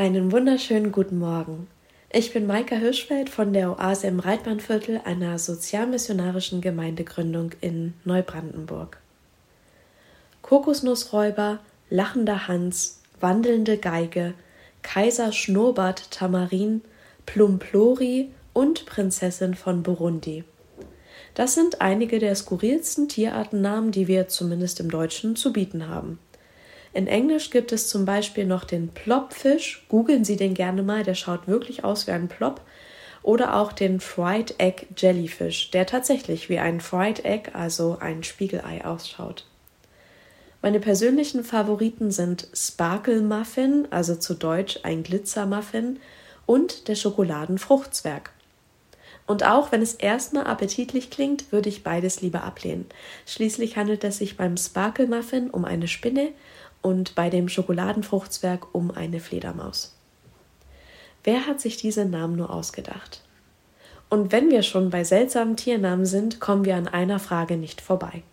Einen wunderschönen guten Morgen. Ich bin Maika Hirschfeld von der Oase im Reitbahnviertel einer sozialmissionarischen Gemeindegründung in Neubrandenburg. Kokosnussräuber, lachender Hans, wandelnde Geige, Kaiser Schnurrbart Tamarin, Plumplori und Prinzessin von Burundi. Das sind einige der skurrilsten Tierartennamen, die wir zumindest im Deutschen zu bieten haben. In Englisch gibt es zum Beispiel noch den Plopfish. Googeln Sie den gerne mal, der schaut wirklich aus wie ein Plop. Oder auch den Fried Egg Jellyfish, der tatsächlich wie ein Fried Egg, also ein Spiegelei, ausschaut. Meine persönlichen Favoriten sind Sparkle Muffin, also zu Deutsch ein Glitzermuffin, und der Schokoladenfruchtzwerg. Und auch wenn es erstmal appetitlich klingt, würde ich beides lieber ablehnen. Schließlich handelt es sich beim Sparkle Muffin um eine Spinne und bei dem Schokoladenfruchtzwerg um eine Fledermaus. Wer hat sich diese Namen nur ausgedacht? Und wenn wir schon bei seltsamen Tiernamen sind, kommen wir an einer Frage nicht vorbei.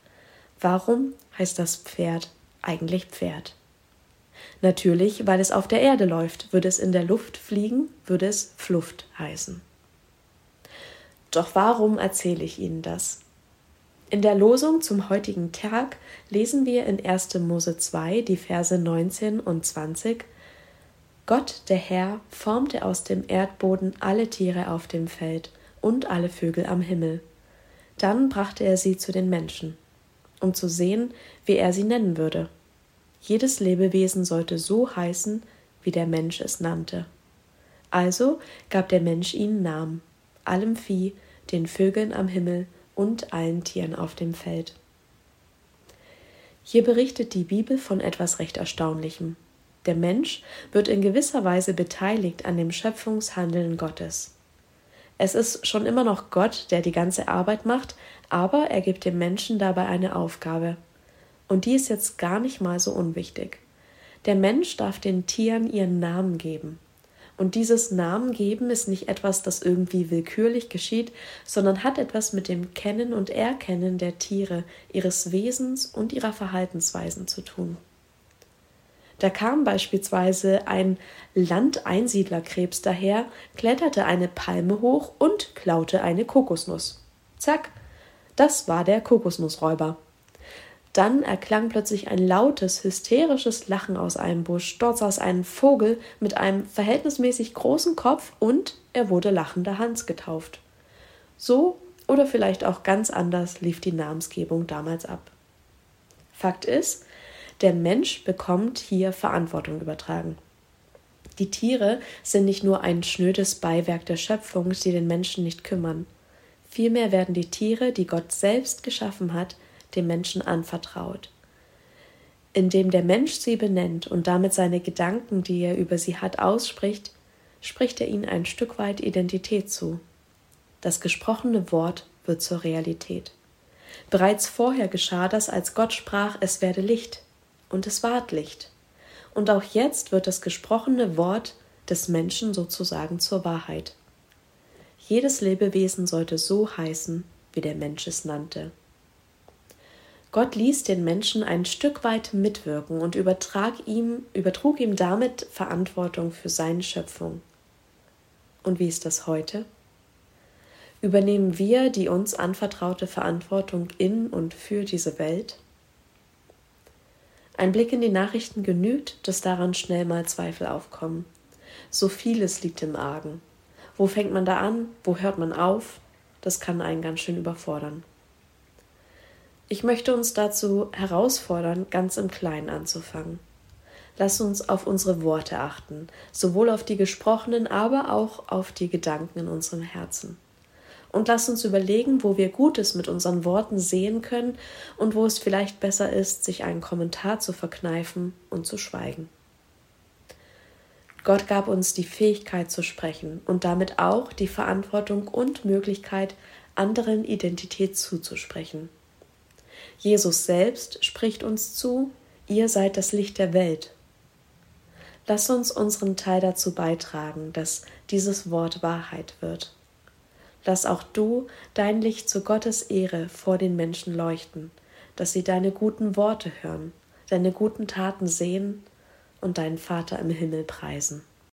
Warum heißt das Pferd eigentlich Pferd? Natürlich, weil es auf der Erde läuft. Würde es in der Luft fliegen, würde es Fluft heißen. Doch warum erzähle ich Ihnen das? In der Losung zum heutigen Tag lesen wir in 1. Mose 2 die Verse 19 und 20 Gott, der Herr, formte aus dem Erdboden alle Tiere auf dem Feld und alle Vögel am Himmel. Dann brachte er sie zu den Menschen, um zu sehen, wie er sie nennen würde. Jedes Lebewesen sollte so heißen, wie der Mensch es nannte. Also gab der Mensch ihnen Namen, allem Vieh, den Vögeln am Himmel und allen Tieren auf dem Feld. Hier berichtet die Bibel von etwas recht Erstaunlichem. Der Mensch wird in gewisser Weise beteiligt an dem Schöpfungshandeln Gottes. Es ist schon immer noch Gott, der die ganze Arbeit macht, aber er gibt dem Menschen dabei eine Aufgabe. Und die ist jetzt gar nicht mal so unwichtig. Der Mensch darf den Tieren ihren Namen geben. Und dieses Namen geben ist nicht etwas, das irgendwie willkürlich geschieht, sondern hat etwas mit dem Kennen und Erkennen der Tiere, ihres Wesens und ihrer Verhaltensweisen zu tun. Da kam beispielsweise ein Landeinsiedlerkrebs daher, kletterte eine Palme hoch und klaute eine Kokosnuss. Zack, das war der Kokosnussräuber. Dann erklang plötzlich ein lautes, hysterisches Lachen aus einem Busch. Dort saß ein Vogel mit einem verhältnismäßig großen Kopf und er wurde lachender Hans getauft. So oder vielleicht auch ganz anders lief die Namensgebung damals ab. Fakt ist, der Mensch bekommt hier Verantwortung übertragen. Die Tiere sind nicht nur ein schnödes Beiwerk der Schöpfung, die den Menschen nicht kümmern. Vielmehr werden die Tiere, die Gott selbst geschaffen hat, dem Menschen anvertraut. Indem der Mensch sie benennt und damit seine Gedanken, die er über sie hat, ausspricht, spricht er ihnen ein Stück weit Identität zu. Das gesprochene Wort wird zur Realität. Bereits vorher geschah das, als Gott sprach, es werde Licht, und es ward Licht. Und auch jetzt wird das gesprochene Wort des Menschen sozusagen zur Wahrheit. Jedes Lebewesen sollte so heißen, wie der Mensch es nannte. Gott ließ den Menschen ein Stück weit mitwirken und ihm, übertrug ihm damit Verantwortung für seine Schöpfung. Und wie ist das heute? Übernehmen wir die uns anvertraute Verantwortung in und für diese Welt? Ein Blick in die Nachrichten genügt, dass daran schnell mal Zweifel aufkommen. So vieles liegt im Argen. Wo fängt man da an? Wo hört man auf? Das kann einen ganz schön überfordern. Ich möchte uns dazu herausfordern, ganz im Kleinen anzufangen. Lass uns auf unsere Worte achten, sowohl auf die gesprochenen, aber auch auf die Gedanken in unserem Herzen. Und lass uns überlegen, wo wir Gutes mit unseren Worten sehen können und wo es vielleicht besser ist, sich einen Kommentar zu verkneifen und zu schweigen. Gott gab uns die Fähigkeit zu sprechen und damit auch die Verantwortung und Möglichkeit, anderen Identität zuzusprechen. Jesus selbst spricht uns zu, ihr seid das Licht der Welt. Lass uns unseren Teil dazu beitragen, dass dieses Wort Wahrheit wird. Lass auch du dein Licht zu Gottes Ehre vor den Menschen leuchten, dass sie deine guten Worte hören, deine guten Taten sehen und deinen Vater im Himmel preisen.